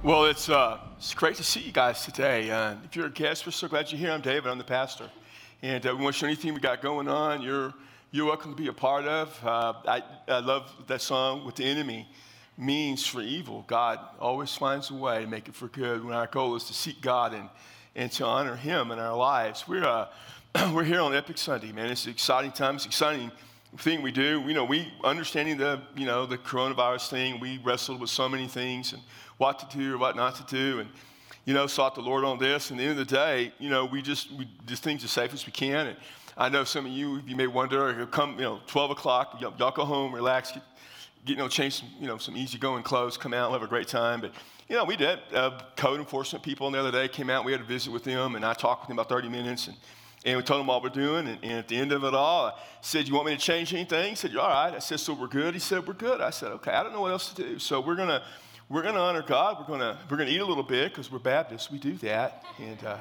Well, it's, uh, it's great to see you guys today. Uh, if you're a guest, we're so glad you're here. I'm David, I'm the pastor. And uh, we want to show anything we got going on, you're, you're welcome to be a part of. Uh, I, I love that song, What the Enemy Means for Evil. God always finds a way to make it for good when our goal is to seek God and, and to honor Him in our lives. We're, uh, we're here on Epic Sunday, man. It's an exciting time, it's an exciting thing we do. You know, we understanding the, you know, the coronavirus thing, we wrestled with so many things. and what to do or what not to do, and you know, sought the Lord on this. And at the end of the day, you know, we just we just things as safe as we can. And I know some of you, you may wonder, come, you know, 12 o'clock, y'all, go home, relax, get, get, you know, change some, you know, some easygoing clothes, come out, have a great time. But you know, we did. Uh, code enforcement people the other day came out. We had a visit with them, and I talked with them about 30 minutes, and, and we told them what we're doing. And, and, at the end of it all, I said, "You want me to change anything?" He said, "You're all right." I said, "So we're good." He said, "We're good." I said, "Okay." I don't know what else to do, so we're gonna we're going to honor God. We're going to we're going to eat a little bit because we're Baptists. We do that, and uh,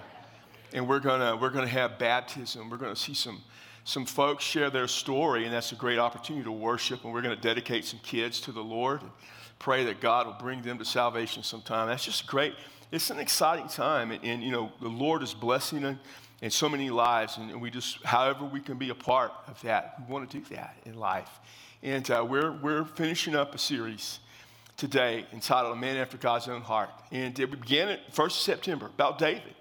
and we're to we're to have baptism. We're to see some some folks share their story, and that's a great opportunity to worship. And we're to dedicate some kids to the Lord and pray that God will bring them to salvation sometime. That's just great. It's an exciting time, and, and you know the Lord is blessing in, in so many lives, and we just however we can be a part of that. We want to do that in life, and uh, we're we're finishing up a series today entitled A Man After God's Own Heart. And it began at 1st September about David.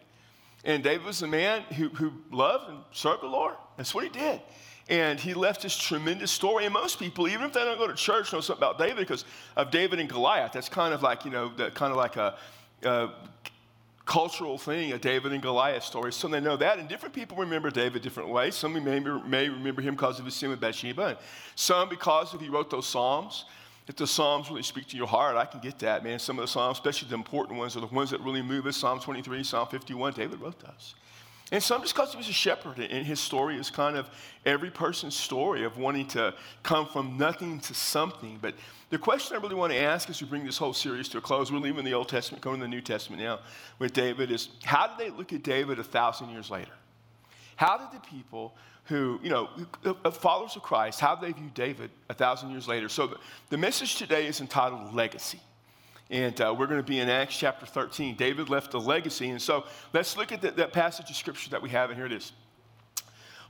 And David was a man who, who loved and served the Lord. That's what he did. And he left this tremendous story. And most people, even if they don't go to church, know something about David because of David and Goliath. That's kind of like, you know, the, kind of like a, a cultural thing, a David and Goliath story. So they know that. And different people remember David different ways. Some may, may remember him because of his sin with Bathsheba, and some because of he wrote those Psalms. If the Psalms really speak to your heart, I can get that, man. Some of the Psalms, especially the important ones, are the ones that really move us. Psalm 23, Psalm 51, David wrote those. And some just because he was a shepherd, and his story is kind of every person's story of wanting to come from nothing to something. But the question I really want to ask as we bring this whole series to a close, we're leaving the Old Testament, going to the New Testament now with David, is how did they look at David a thousand years later? How did the people who, you know, followers of Christ, how they view David a thousand years later. So the, message today is entitled Legacy. And uh, we're going to be in Acts chapter 13. David left a legacy. And so let's look at the, that passage of scripture that we have, and here it is.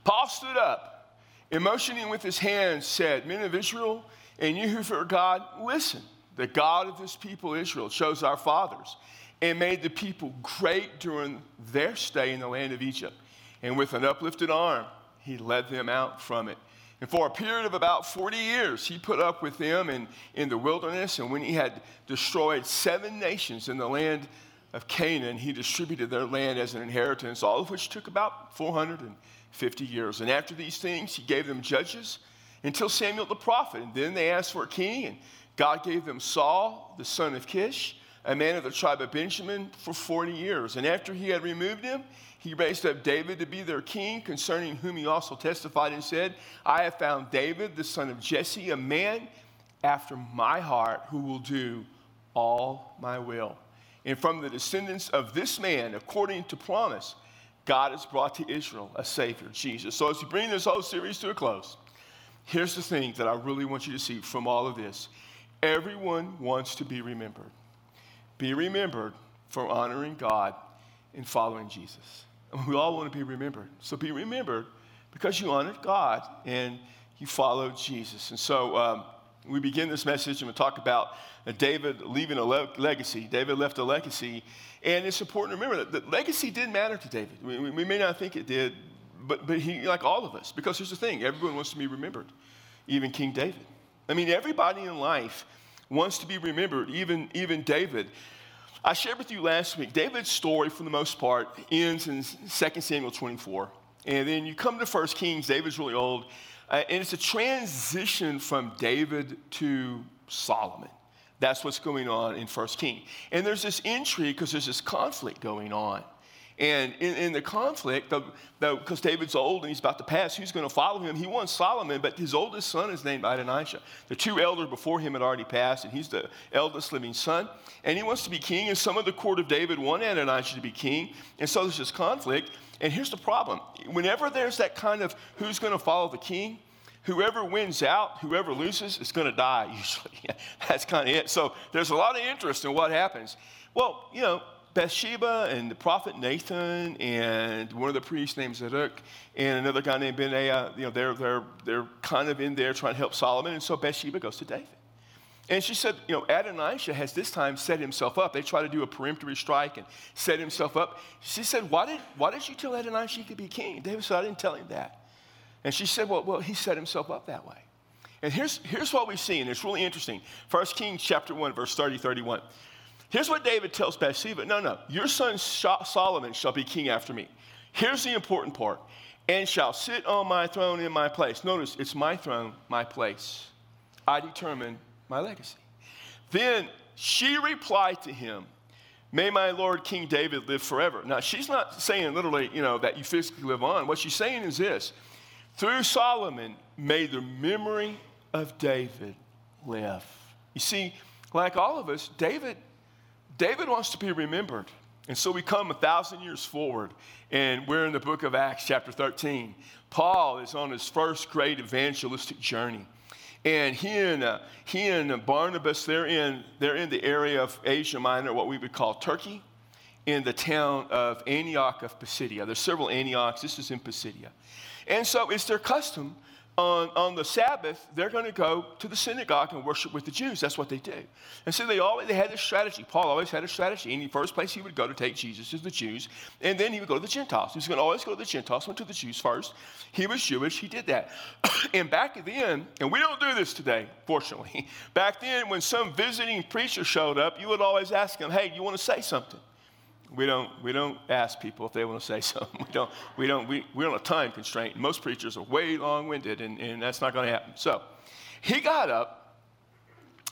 Paul stood up and motioning with his hands said, Men of Israel, and you who fear God, listen. The God of this people, Israel, chose our fathers and made the people great during their stay in the land of Egypt. And with an uplifted arm, he led them out from it. And for a period of about 40 years, he put up with them in, in the wilderness. And when he had destroyed seven nations in the land of Canaan, he distributed their land as an inheritance, all of which took about 450 years. And after these things, he gave them judges until Samuel the prophet. And then they asked for a king, and God gave them Saul, the son of Kish, a man of the tribe of Benjamin, for 40 years. And after he had removed him, he raised up David to be their king, concerning whom he also testified and said, I have found David, the son of Jesse, a man after my heart who will do all my will. And from the descendants of this man, according to promise, God has brought to Israel a Savior, Jesus. So as we bring this whole series to a close, here's the thing that I really want you to see from all of this everyone wants to be remembered. Be remembered for honoring God and following Jesus. We all want to be remembered. So be remembered because you honored God and you followed Jesus. And so um, we begin this message and we talk about uh, David leaving a le- legacy. David left a legacy. And it's important to remember that the legacy did matter to David. We, we, we may not think it did, but, but he, like all of us, because here's the thing everyone wants to be remembered, even King David. I mean, everybody in life wants to be remembered, even, even David. I shared with you last week, David's story, for the most part, ends in 2 Samuel 24. And then you come to 1 Kings, David's really old, uh, and it's a transition from David to Solomon. That's what's going on in 1 King. And there's this intrigue because there's this conflict going on. And in, in the conflict, because David's old and he's about to pass, who's going to follow him? He wants Solomon, but his oldest son is named Adonijah. The two elders before him had already passed, and he's the eldest living son. And he wants to be king, and some of the court of David want Adonijah to be king. And so there's this conflict. And here's the problem whenever there's that kind of who's going to follow the king, whoever wins out, whoever loses, is going to die usually. That's kind of it. So there's a lot of interest in what happens. Well, you know, Bathsheba and the prophet Nathan and one of the priests named Zadok and another guy named Benaiah, you know, they're, they're, they're kind of in there trying to help Solomon. And so Bathsheba goes to David. And she said, you know, Adonijah has this time set himself up. They try to do a peremptory strike and set himself up. She said, why did, why did you tell Adonijah he could be king? David said, I didn't tell him that. And she said, well, well he set himself up that way. And here's, here's what we see, and it's really interesting. First Kings chapter 1, verse 30, 31. Here's what David tells Bathsheba. No, no, your son Solomon shall be king after me. Here's the important part. And shall sit on my throne in my place. Notice, it's my throne, my place. I determine my legacy. Then she replied to him, May my Lord King David live forever. Now, she's not saying literally, you know, that you physically live on. What she's saying is this through Solomon, may the memory of David live. You see, like all of us, David, David wants to be remembered. And so we come a thousand years forward, and we're in the book of Acts, chapter 13. Paul is on his first great evangelistic journey. And he and, uh, he and Barnabas, they're in, they're in the area of Asia Minor, what we would call Turkey, in the town of Antioch of Pisidia. There's several Antiochs. This is in Pisidia. And so it's their custom on, on the Sabbath, they're going to go to the synagogue and worship with the Jews. That's what they do. And so they always they had this strategy. Paul always had a strategy. In the first place, he would go to take Jesus to the Jews, and then he would go to the Gentiles. He was going to always go to the Gentiles, went to the Jews first. He was Jewish, he did that. and back then, and we don't do this today, fortunately, back then when some visiting preacher showed up, you would always ask him, hey, you want to say something? We don't, we don't ask people if they want to say something. We don't, we don't, we, we're on a time constraint. Most preachers are way long winded, and, and that's not going to happen. So he got up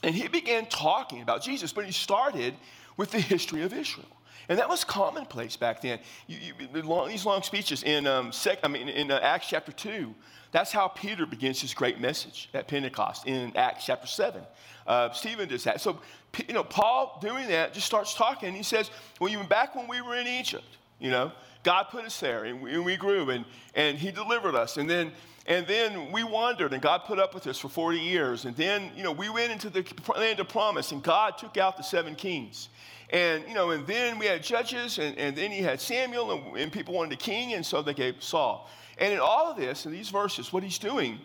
and he began talking about Jesus, but he started with the history of Israel. And that was commonplace back then. You, you, long, these long speeches in, um, sec, I mean, in uh, Acts chapter 2, that's how Peter begins his great message at Pentecost in Acts chapter 7. Uh, Stephen does that. So, you know, Paul doing that just starts talking. He says, well, even back when we were in Egypt, you know, God put us there and we, and we grew and, and he delivered us. And then, and then we wandered and God put up with us for 40 years. And then, you know, we went into the land of promise and God took out the seven kings. And, you know, and then we had judges and, and then he had Samuel and, and people wanted a king and so they gave Saul. And in all of this, in these verses, what he's doing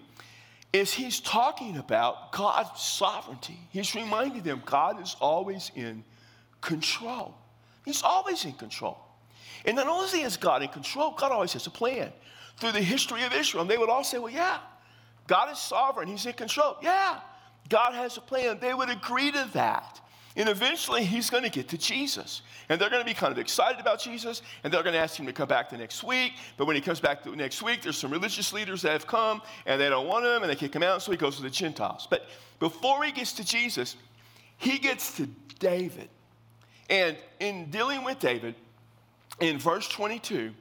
is he's talking about God's sovereignty. He's reminding them God is always in control. He's always in control. And not only is God in control, God always has a plan. Through the history of Israel, they would all say, well, yeah, God is sovereign. He's in control. Yeah, God has a plan. They would agree to that. And eventually, he's going to get to Jesus. And they're going to be kind of excited about Jesus, and they're going to ask him to come back the next week. But when he comes back the next week, there's some religious leaders that have come, and they don't want him, and they kick him out, so he goes to the Gentiles. But before he gets to Jesus, he gets to David. And in dealing with David, in verse 22,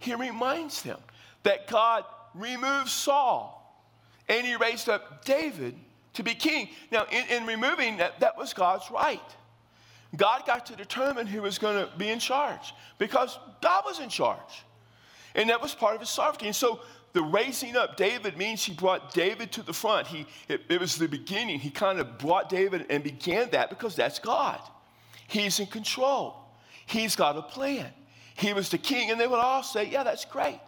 he reminds them that God removed Saul, and he raised up David to be king. Now, in, in removing that, that was God's right. God got to determine who was going to be in charge because God was in charge. And that was part of his sovereignty. And so the raising up David means he brought David to the front. He, it, it was the beginning. He kind of brought David and began that because that's God. He's in control, he's got a plan. He was the king, and they would all say, Yeah, that's great.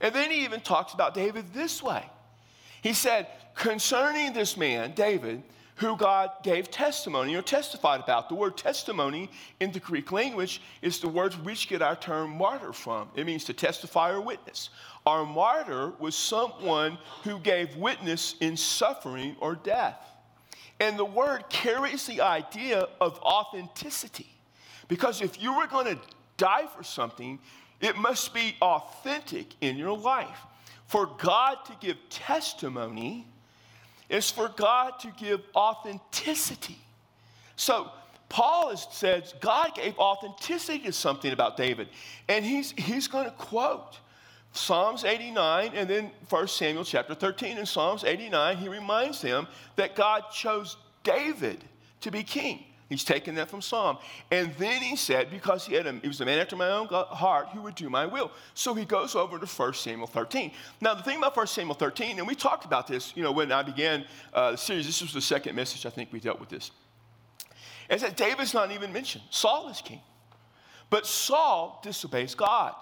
And then he even talks about David this way He said, concerning this man, David, who God gave testimony or testified about. The word testimony in the Greek language is the word which get our term martyr from. It means to testify or witness. Our martyr was someone who gave witness in suffering or death. And the word carries the idea of authenticity. Because if you were going to die for something, it must be authentic in your life. For God to give testimony, is for God to give authenticity. So, Paul said God gave authenticity to something about David. And he's, he's going to quote Psalms 89 and then 1 Samuel chapter 13. In Psalms 89, he reminds them that God chose David to be king. He's taken that from Psalm. And then he said, because he, had a, he was a man after my own heart who would do my will. So he goes over to 1 Samuel 13. Now, the thing about 1 Samuel 13, and we talked about this, you know, when I began uh, the series, this was the second message I think we dealt with this, is that David's not even mentioned. Saul is king. But Saul disobeys God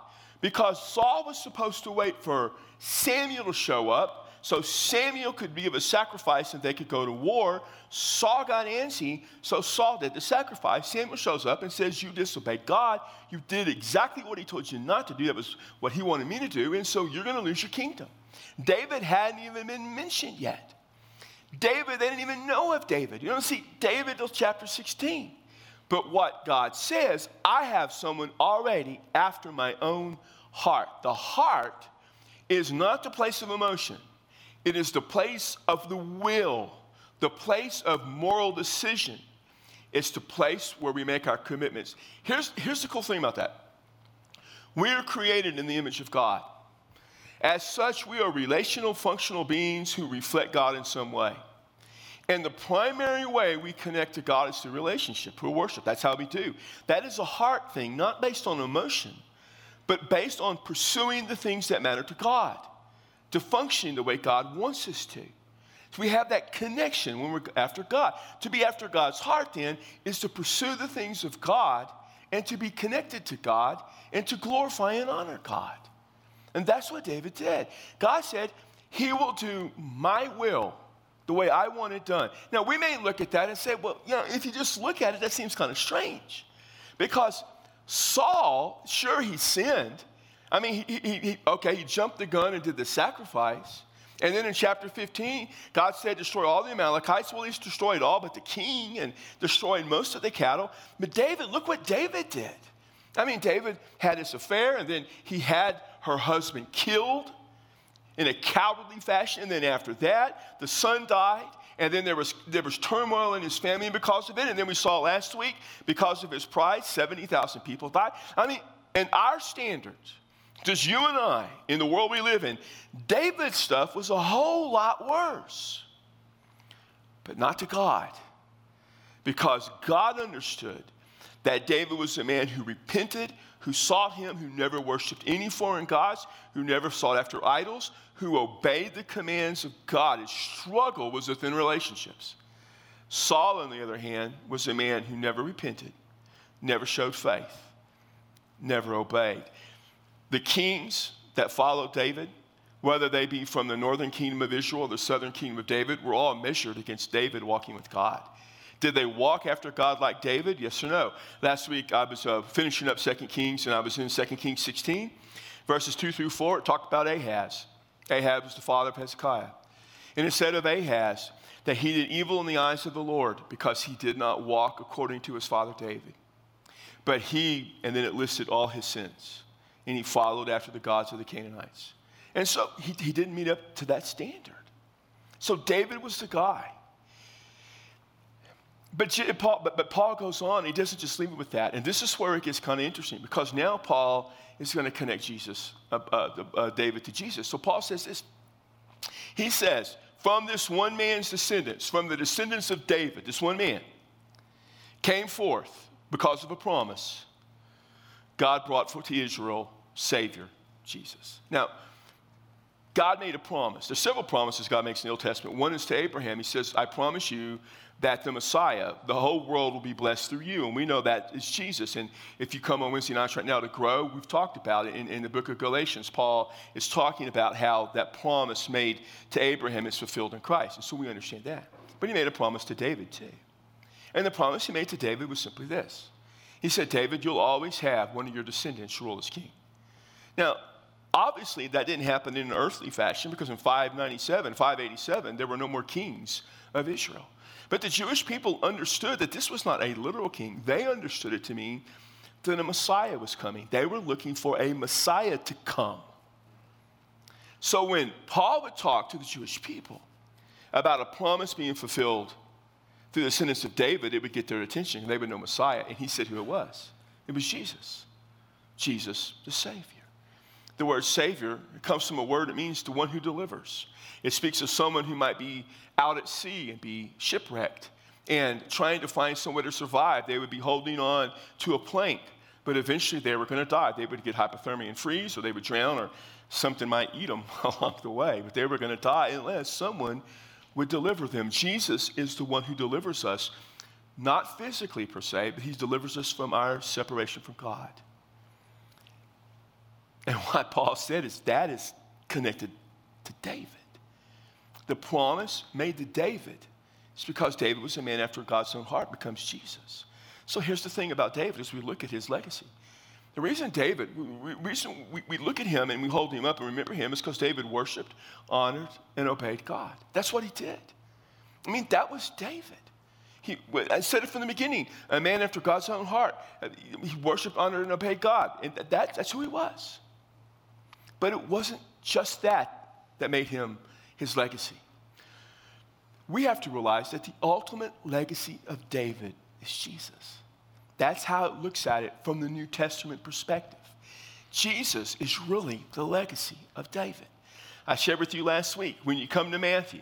because Saul was supposed to wait for Samuel to show up so Samuel could give a sacrifice and they could go to war. Saul got antsy, so Saul did the sacrifice. Samuel shows up and says, You disobeyed God. You did exactly what he told you not to do. That was what he wanted me to do, and so you're going to lose your kingdom. David hadn't even been mentioned yet. David, they didn't even know of David. You don't see David till chapter 16. But what God says, I have someone already after my own heart. The heart is not the place of emotion. It is the place of the will, the place of moral decision. It's the place where we make our commitments. Here's, here's the cool thing about that we are created in the image of God. As such, we are relational, functional beings who reflect God in some way. And the primary way we connect to God is through relationship, through worship. That's how we do. That is a heart thing, not based on emotion, but based on pursuing the things that matter to God to functioning the way God wants us to. So we have that connection when we're after God. To be after God's heart, then, is to pursue the things of God and to be connected to God and to glorify and honor God. And that's what David did. God said, He will do my will the way I want it done. Now, we may look at that and say, well, you know, if you just look at it, that seems kind of strange. Because Saul, sure, he sinned, I mean, he, he, he, okay, he jumped the gun and did the sacrifice. And then in chapter 15, God said, destroy all the Amalekites. Well, he's destroyed all but the king and destroyed most of the cattle. But David, look what David did. I mean, David had this affair, and then he had her husband killed in a cowardly fashion. And then after that, the son died. And then there was, there was turmoil in his family because of it. And then we saw last week, because of his pride, 70,000 people died. I mean, in our standards, just you and I, in the world we live in, David's stuff was a whole lot worse. But not to God. Because God understood that David was a man who repented, who sought him, who never worshiped any foreign gods, who never sought after idols, who obeyed the commands of God. His struggle was within relationships. Saul, on the other hand, was a man who never repented, never showed faith, never obeyed. The kings that followed David, whether they be from the northern kingdom of Israel or the southern kingdom of David, were all measured against David walking with God. Did they walk after God like David? Yes or no? Last week I was uh, finishing up 2 Kings and I was in 2 Kings 16, verses 2 through 4. It talked about Ahaz. Ahaz was the father of Hezekiah. And it said of Ahaz that he did evil in the eyes of the Lord because he did not walk according to his father David. But he, and then it listed all his sins and he followed after the gods of the Canaanites. And so he, he didn't meet up to that standard. So David was the guy. But Paul, but, but Paul goes on, he doesn't just leave it with that. And this is where it gets kind of interesting because now Paul is going to connect Jesus, uh, uh, uh, David to Jesus. So Paul says this. He says, from this one man's descendants, from the descendants of David, this one man, came forth because of a promise God brought to Israel Savior, Jesus. Now, God made a promise. There's several promises God makes in the Old Testament. One is to Abraham. He says, I promise you that the Messiah, the whole world will be blessed through you. And we know that is Jesus. And if you come on Wednesday nights right now to grow, we've talked about it in, in the book of Galatians. Paul is talking about how that promise made to Abraham is fulfilled in Christ. And so we understand that. But he made a promise to David too. And the promise he made to David was simply this he said, David, you'll always have one of your descendants rule as king. Now, obviously, that didn't happen in an earthly fashion because in 597, 587, there were no more kings of Israel. But the Jewish people understood that this was not a literal king. They understood it to mean that a Messiah was coming. They were looking for a Messiah to come. So when Paul would talk to the Jewish people about a promise being fulfilled through the sentence of David, it would get their attention. And they would know Messiah. And he said who it was. It was Jesus. Jesus, the Savior. The word Savior comes from a word that means the one who delivers. It speaks of someone who might be out at sea and be shipwrecked. and trying to find somewhere to survive. They would be holding on to a plank, but eventually they were going to die. They would get hypothermia and freeze, or they would drown, or something might eat them along the way. But they were going to die unless someone would deliver them. Jesus is the one who delivers us, not physically per se, but he delivers us from our separation from God. And what Paul said is that is connected to David. The promise made to David is because David was a man after God's own heart, becomes Jesus. So here's the thing about David as we look at his legacy. The reason David, reason we, we look at him and we hold him up and remember him is because David worshiped, honored, and obeyed God. That's what he did. I mean, that was David. He, I said it from the beginning a man after God's own heart. He worshiped, honored, and obeyed God. And that, that's who he was. But it wasn't just that that made him his legacy. We have to realize that the ultimate legacy of David is Jesus. That's how it looks at it from the New Testament perspective. Jesus is really the legacy of David. I shared with you last week when you come to Matthew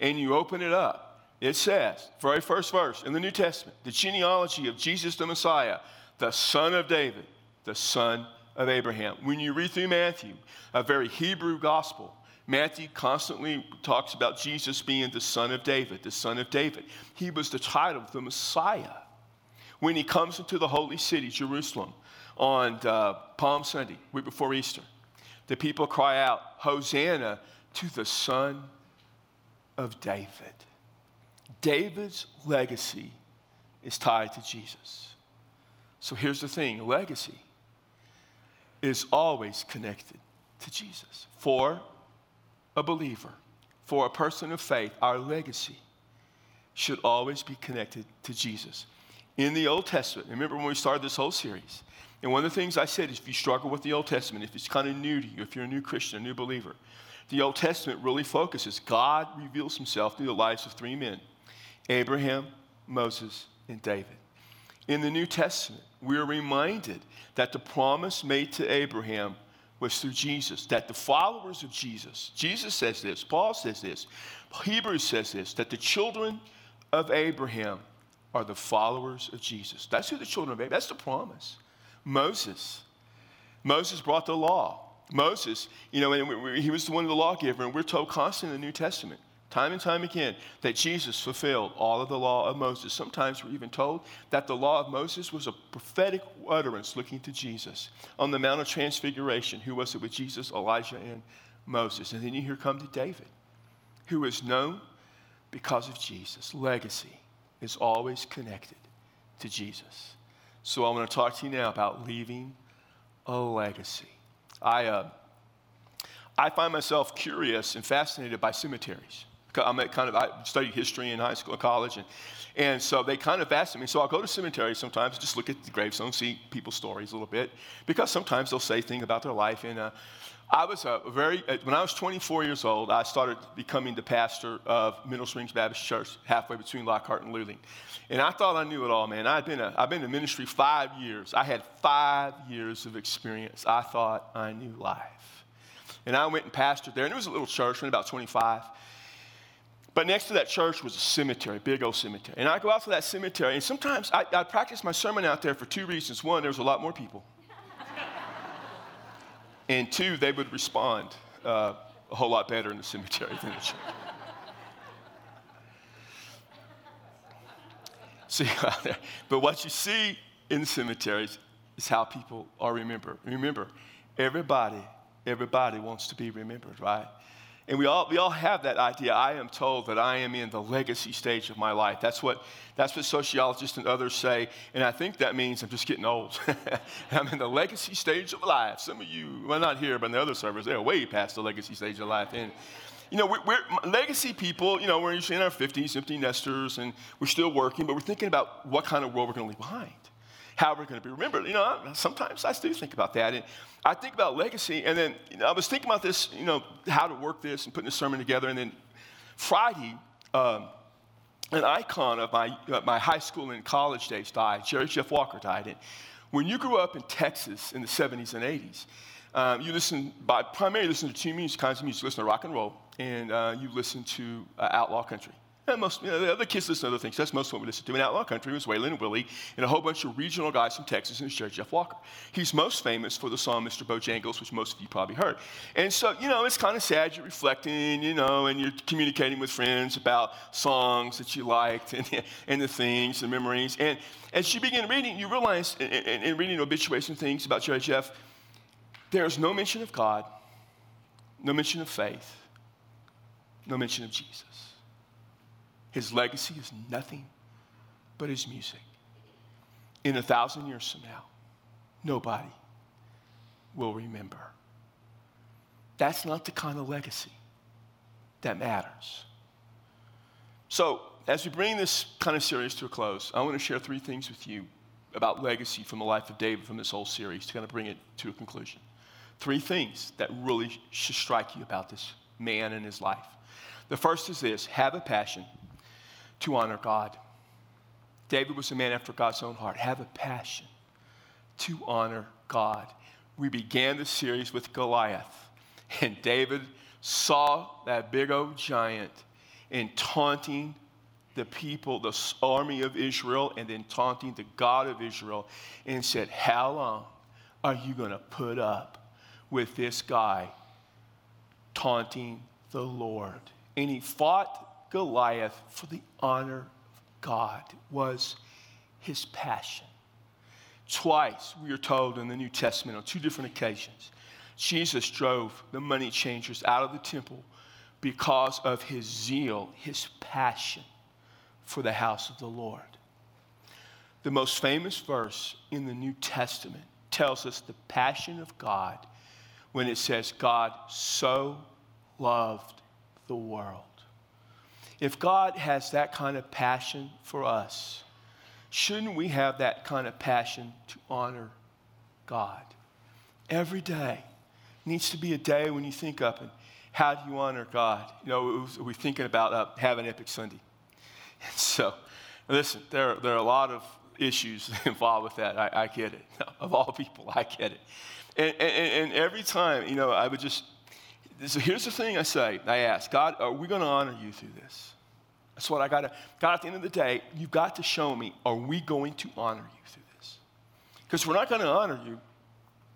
and you open it up, it says, very first verse in the New Testament, the genealogy of Jesus the Messiah, the son of David, the son of Abraham. When you read through Matthew, a very Hebrew gospel, Matthew constantly talks about Jesus being the son of David, the son of David. He was the title of the Messiah when he comes into the holy city, Jerusalem, on uh, Palm Sunday, week before Easter, the people cry out, Hosanna to the Son of David. David's legacy is tied to Jesus. So here's the thing legacy is always connected to Jesus. For a believer, for a person of faith, our legacy should always be connected to Jesus in the Old Testament. Remember when we started this whole series? And one of the things I said is if you struggle with the Old Testament, if it's kind of new to you, if you're a new Christian, a new believer, the Old Testament really focuses. God reveals himself through the lives of three men Abraham, Moses, and David. In the New Testament, we're reminded that the promise made to Abraham was through Jesus, that the followers of Jesus, Jesus says this, Paul says this, Hebrews says this, that the children of Abraham are the followers of Jesus. That's who the children of Abraham, that's the promise. Moses. Moses brought the law. Moses, you know, and he was the one of the lawgiver, and we're told constantly in the New Testament, time and time again, that Jesus fulfilled all of the law of Moses. Sometimes we're even told that the law of Moses was a prophetic utterance looking to Jesus. On the Mount of Transfiguration, who was it with Jesus, Elijah, and Moses? And then you hear come to David, who is known because of Jesus' legacy is always connected to Jesus. So I want to talk to you now about leaving a legacy. I, uh, I find myself curious and fascinated by cemeteries. I'm at kind of, I studied history in high school and college, and, and so they kind of fascinate me. So I'll go to cemeteries sometimes, just look at the gravestones, see people's stories a little bit, because sometimes they'll say things about their life. And uh, I was a very, uh, when I was 24 years old, I started becoming the pastor of Middle Springs Baptist Church, halfway between Lockhart and Luling. And I thought I knew it all, man. I'd been, a, I've been in ministry five years. I had five years of experience. I thought I knew life. And I went and pastored there, and it was a little church, only about 25. But next to that church was a cemetery, big old cemetery. And I go out to that cemetery, and sometimes I, I practice my sermon out there for two reasons. One, there was a lot more people. And two, they would respond uh, a whole lot better in the cemetery than the church. see, but what you see in cemeteries is how people are remembered. Remember, everybody, everybody wants to be remembered, right? And we all, we all have that idea. I am told that I am in the legacy stage of my life. That's what, that's what sociologists and others say. And I think that means I'm just getting old. I'm in the legacy stage of life. Some of you, well, not here, but in the other servers, they're way past the legacy stage of life. And, you know, we're, we're legacy people, you know, we're usually in our 50s, empty nesters, and we're still working, but we're thinking about what kind of world we're going to leave behind how we're going to be remembered. You know, sometimes I do think about that. And I think about legacy, and then you know, I was thinking about this, you know, how to work this and putting the sermon together. And then Friday, um, an icon of my, uh, my high school and college days died. Jerry Jeff Walker died. And when you grew up in Texas in the 70s and 80s, um, you listen by primarily listen to two music, kinds of music. You listen to rock and roll, and uh, you listen to uh, outlaw country. And most, you know, the other kids listen to other things. That's most what we listen to. In Outlaw Country was Waylon and Willie and a whole bunch of regional guys from Texas and Jerry Jeff Walker. He's most famous for the song Mr. Bojangles, which most of you probably heard. And so, you know, it's kind of sad. You're reflecting, you know, and you're communicating with friends about songs that you liked and, and the things, the memories. And as you begin reading, you realize, in, in, in reading obituaries and things about Jerry Jeff, there's no mention of God, no mention of faith, no mention of Jesus. His legacy is nothing but his music. In a thousand years from now, nobody will remember. That's not the kind of legacy that matters. So, as we bring this kind of series to a close, I want to share three things with you about legacy from the life of David from this whole series to kind of bring it to a conclusion. Three things that really should strike you about this man and his life. The first is this have a passion to honor God. David was a man after God's own heart. Have a passion to honor God. We began the series with Goliath, and David saw that big old giant and taunting the people, the army of Israel, and then taunting the God of Israel, and said, How long are you going to put up with this guy taunting the Lord? And he fought Goliath for the honor of God was his passion. Twice, we are told in the New Testament on two different occasions, Jesus drove the money changers out of the temple because of his zeal, his passion for the house of the Lord. The most famous verse in the New Testament tells us the passion of God when it says, God so loved the world. If God has that kind of passion for us, shouldn't we have that kind of passion to honor God? Every day needs to be a day when you think up and how do you honor God? You know, we're thinking about uh, having Epic Sunday. And so, listen, there, there are a lot of issues involved with that. I, I get it. Of all people, I get it. And, and, and every time, you know, I would just so here's the thing I say, I ask, God, are we going to honor you through this? That's what I got to, God, at the end of the day, you've got to show me, are we going to honor you through this? Because we're not going to honor you,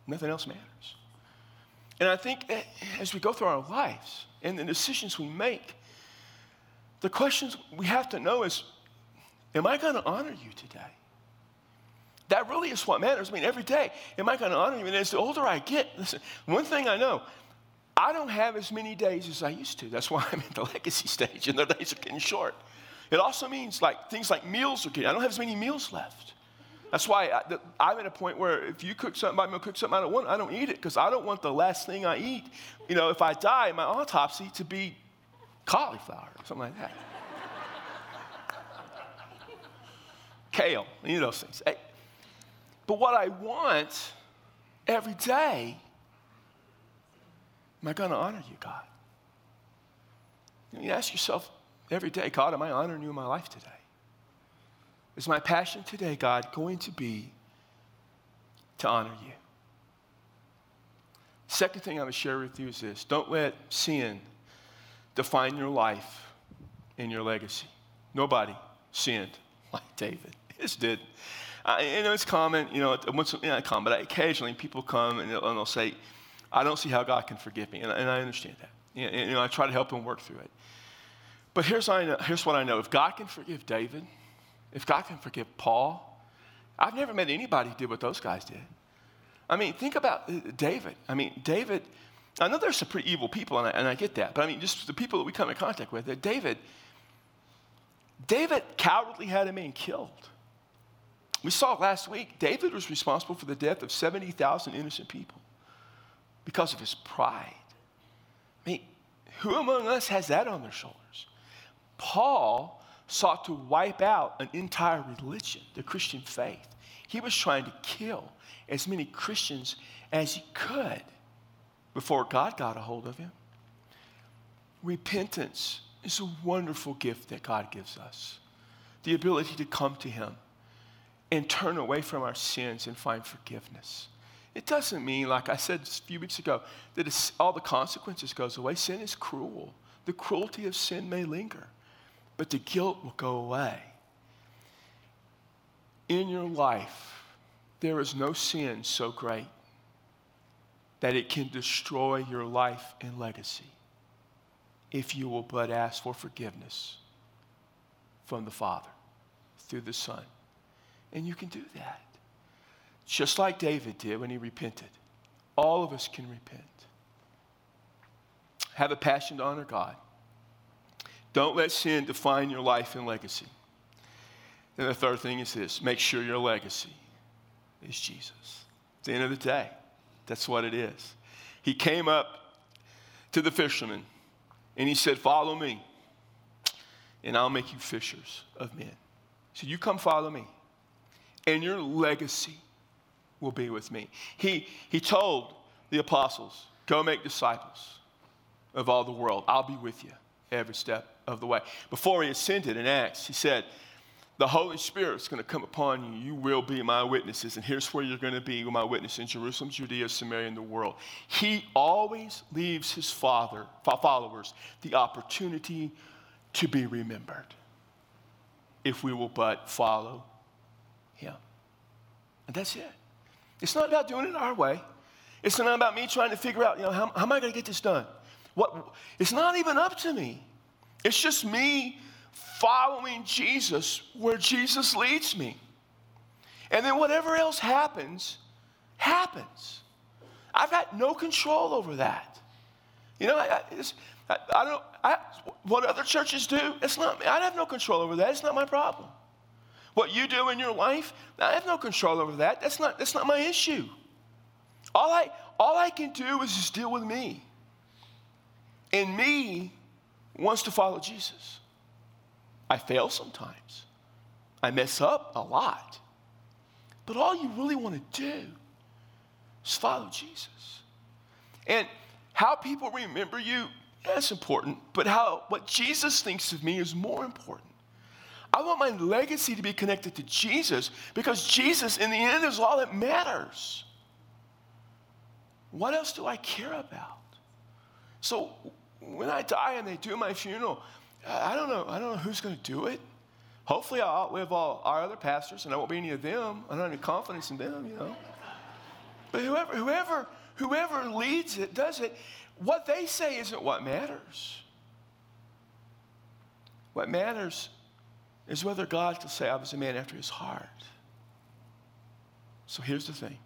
nothing else matters. And I think as we go through our lives and the decisions we make, the questions we have to know is, am I going to honor you today? That really is what matters. I mean, every day, am I going to honor you? And as the older I get, listen, one thing I know, I don't have as many days as I used to. That's why I'm in the legacy stage and the days are getting short. It also means like things like meals are getting, I don't have as many meals left. That's why I, am at a point where if you cook something, I'm gonna cook something I don't want, I don't eat it because I don't want the last thing I eat, you know, if I die, my autopsy to be cauliflower or something like that. Kale, you know those things. Hey, but what I want every day Am I going to honor you, God? You ask yourself every day, God, am I honoring you in my life today? Is my passion today, God, going to be to honor you? Second thing I'm going to share with you is this don't let sin define your life and your legacy. Nobody sinned like David. His did. I, know, it's common, you know, once, you common, but occasionally people come and they'll, and they'll say, I don't see how God can forgive me. And, and I understand that. And, know, I try to help him work through it. But here's, I know, here's what I know if God can forgive David, if God can forgive Paul, I've never met anybody who did what those guys did. I mean, think about uh, David. I mean, David, I know there's some pretty evil people, and I, and I get that, but I mean, just the people that we come in contact with, David, David cowardly had a man killed. We saw last week, David was responsible for the death of 70,000 innocent people because of his pride. I mean, who among us has that on their shoulders? Paul sought to wipe out an entire religion, the Christian faith. He was trying to kill as many Christians as he could before God got a hold of him. Repentance is a wonderful gift that God gives us the ability to come to Him and turn away from our sins and find forgiveness. It doesn't mean, like I said a few weeks ago, that all the consequences goes away. Sin is cruel. The cruelty of sin may linger. but the guilt will go away. In your life, there is no sin so great that it can destroy your life and legacy if you will but ask for forgiveness from the Father through the Son. And you can do that. Just like David did when he repented. All of us can repent. Have a passion to honor God. Don't let sin define your life and legacy. And the third thing is this make sure your legacy is Jesus. At the end of the day, that's what it is. He came up to the fishermen and he said, Follow me, and I'll make you fishers of men. Said, You come follow me, and your legacy will be with me. He, he told the apostles, Go make disciples of all the world. I'll be with you every step of the way. Before he ascended in Acts, he said, the Holy Spirit's going to come upon you. You will be my witnesses. And here's where you're going to be my witness in Jerusalem, Judea, Samaria, and the world. He always leaves his father, followers the opportunity to be remembered if we will but follow him. And that's it. It's not about doing it our way. It's not about me trying to figure out, you know, how, how am I going to get this done? What, it's not even up to me. It's just me following Jesus where Jesus leads me. And then whatever else happens, happens. I've got no control over that. You know, I, I, I don't. I, what other churches do, it's not. I have no control over that. It's not my problem. What you do in your life, I have no control over that. That's not. That's not my issue. All I, all I can do is just deal with me. And me wants to follow Jesus. I fail sometimes. I mess up a lot. But all you really want to do is follow Jesus. And how people remember you, that's important, but how what Jesus thinks of me is more important. I want my legacy to be connected to Jesus because Jesus, in the end, is all that matters. What else do I care about? So when I die and they do my funeral, I don't know. I don't know who's going to do it. Hopefully, I'll outlive all our other pastors, and I won't be any of them. I don't have any confidence in them, you know. But whoever, whoever, whoever leads it, does it. What they say isn't what matters. What matters is whether God will say, "I was a man after His heart." So here's the thing: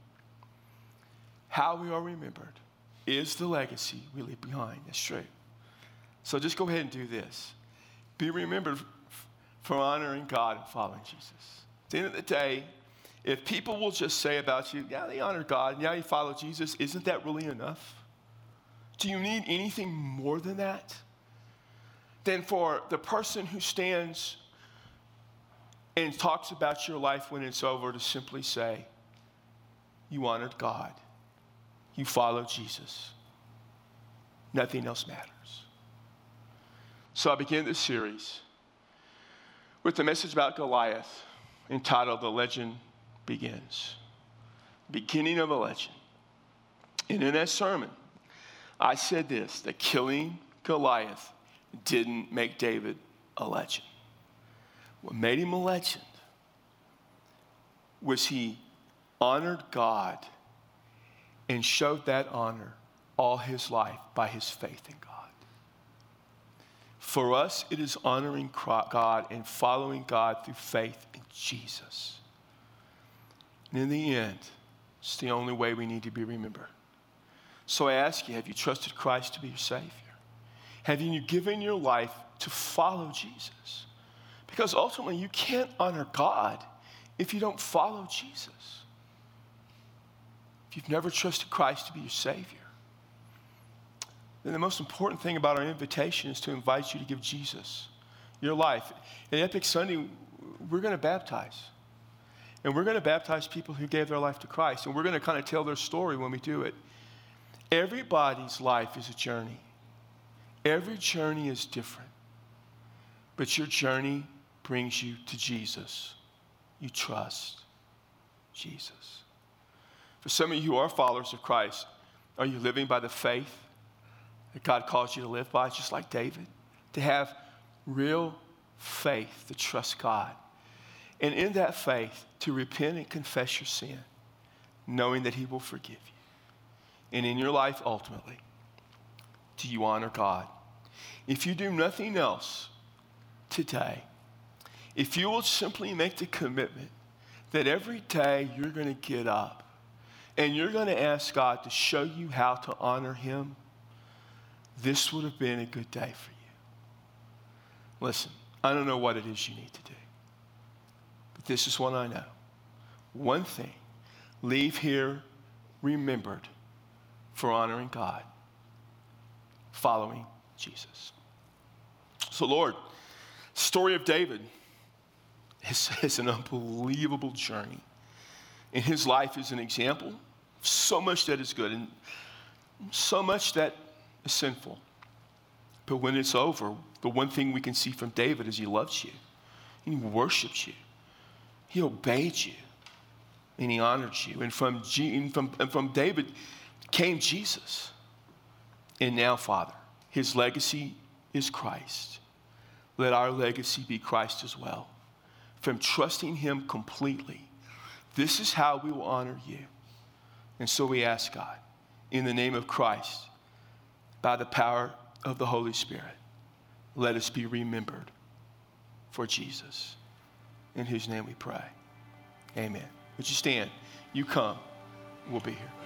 how we are remembered is the legacy we leave behind. That's true. So just go ahead and do this. Be remembered for honoring God and following Jesus. At the end of the day, if people will just say about you, yeah, they honor God, and yeah, you follow Jesus, isn't that really enough? Do you need anything more than that? Than for the person who stands and talks about your life when it's over to simply say, You honored God, you followed Jesus, nothing else matters. So I began this series with the message about Goliath entitled The Legend Begins. Beginning of a legend. And in that sermon, I said this that killing Goliath didn't make David a legend. What made him a legend was he honored God and showed that honor all his life by his faith in God. For us, it is honoring God and following God through faith in Jesus. And in the end, it's the only way we need to be remembered. So I ask you have you trusted Christ to be your Savior? Have you given your life to follow Jesus? Because ultimately, you can't honor God if you don't follow Jesus. If you've never trusted Christ to be your Savior, then the most important thing about our invitation is to invite you to give Jesus your life. At Epic Sunday, we're going to baptize. And we're going to baptize people who gave their life to Christ. And we're going to kind of tell their story when we do it. Everybody's life is a journey, every journey is different. But your journey brings you to Jesus. You trust Jesus. For some of you who are followers of Christ, are you living by the faith that God calls you to live by, just like David, to have real faith to trust God. And in that faith, to repent and confess your sin, knowing that He will forgive you. And in your life, ultimately, do you honor God? If you do nothing else today, if you will simply make the commitment that every day you're going to get up and you're going to ask God to show you how to honor Him, this would have been a good day for you. Listen, I don't know what it is you need to do, but this is what I know. One thing leave here remembered for honoring God, following Jesus. So, Lord, story of David is, is an unbelievable journey. And his life is an example so much that is good and so much that is sinful. But when it's over, the one thing we can see from David is he loves you, he worships you, he obeyed you, and he honored you. And from, G, and from, and from David came Jesus. And now, Father, his legacy is Christ. Let our legacy be Christ as well. From trusting him completely, this is how we will honor you. And so we ask God, in the name of Christ, by the power of the Holy Spirit, let us be remembered for Jesus. In whose name we pray. Amen. Would you stand? You come. We'll be here.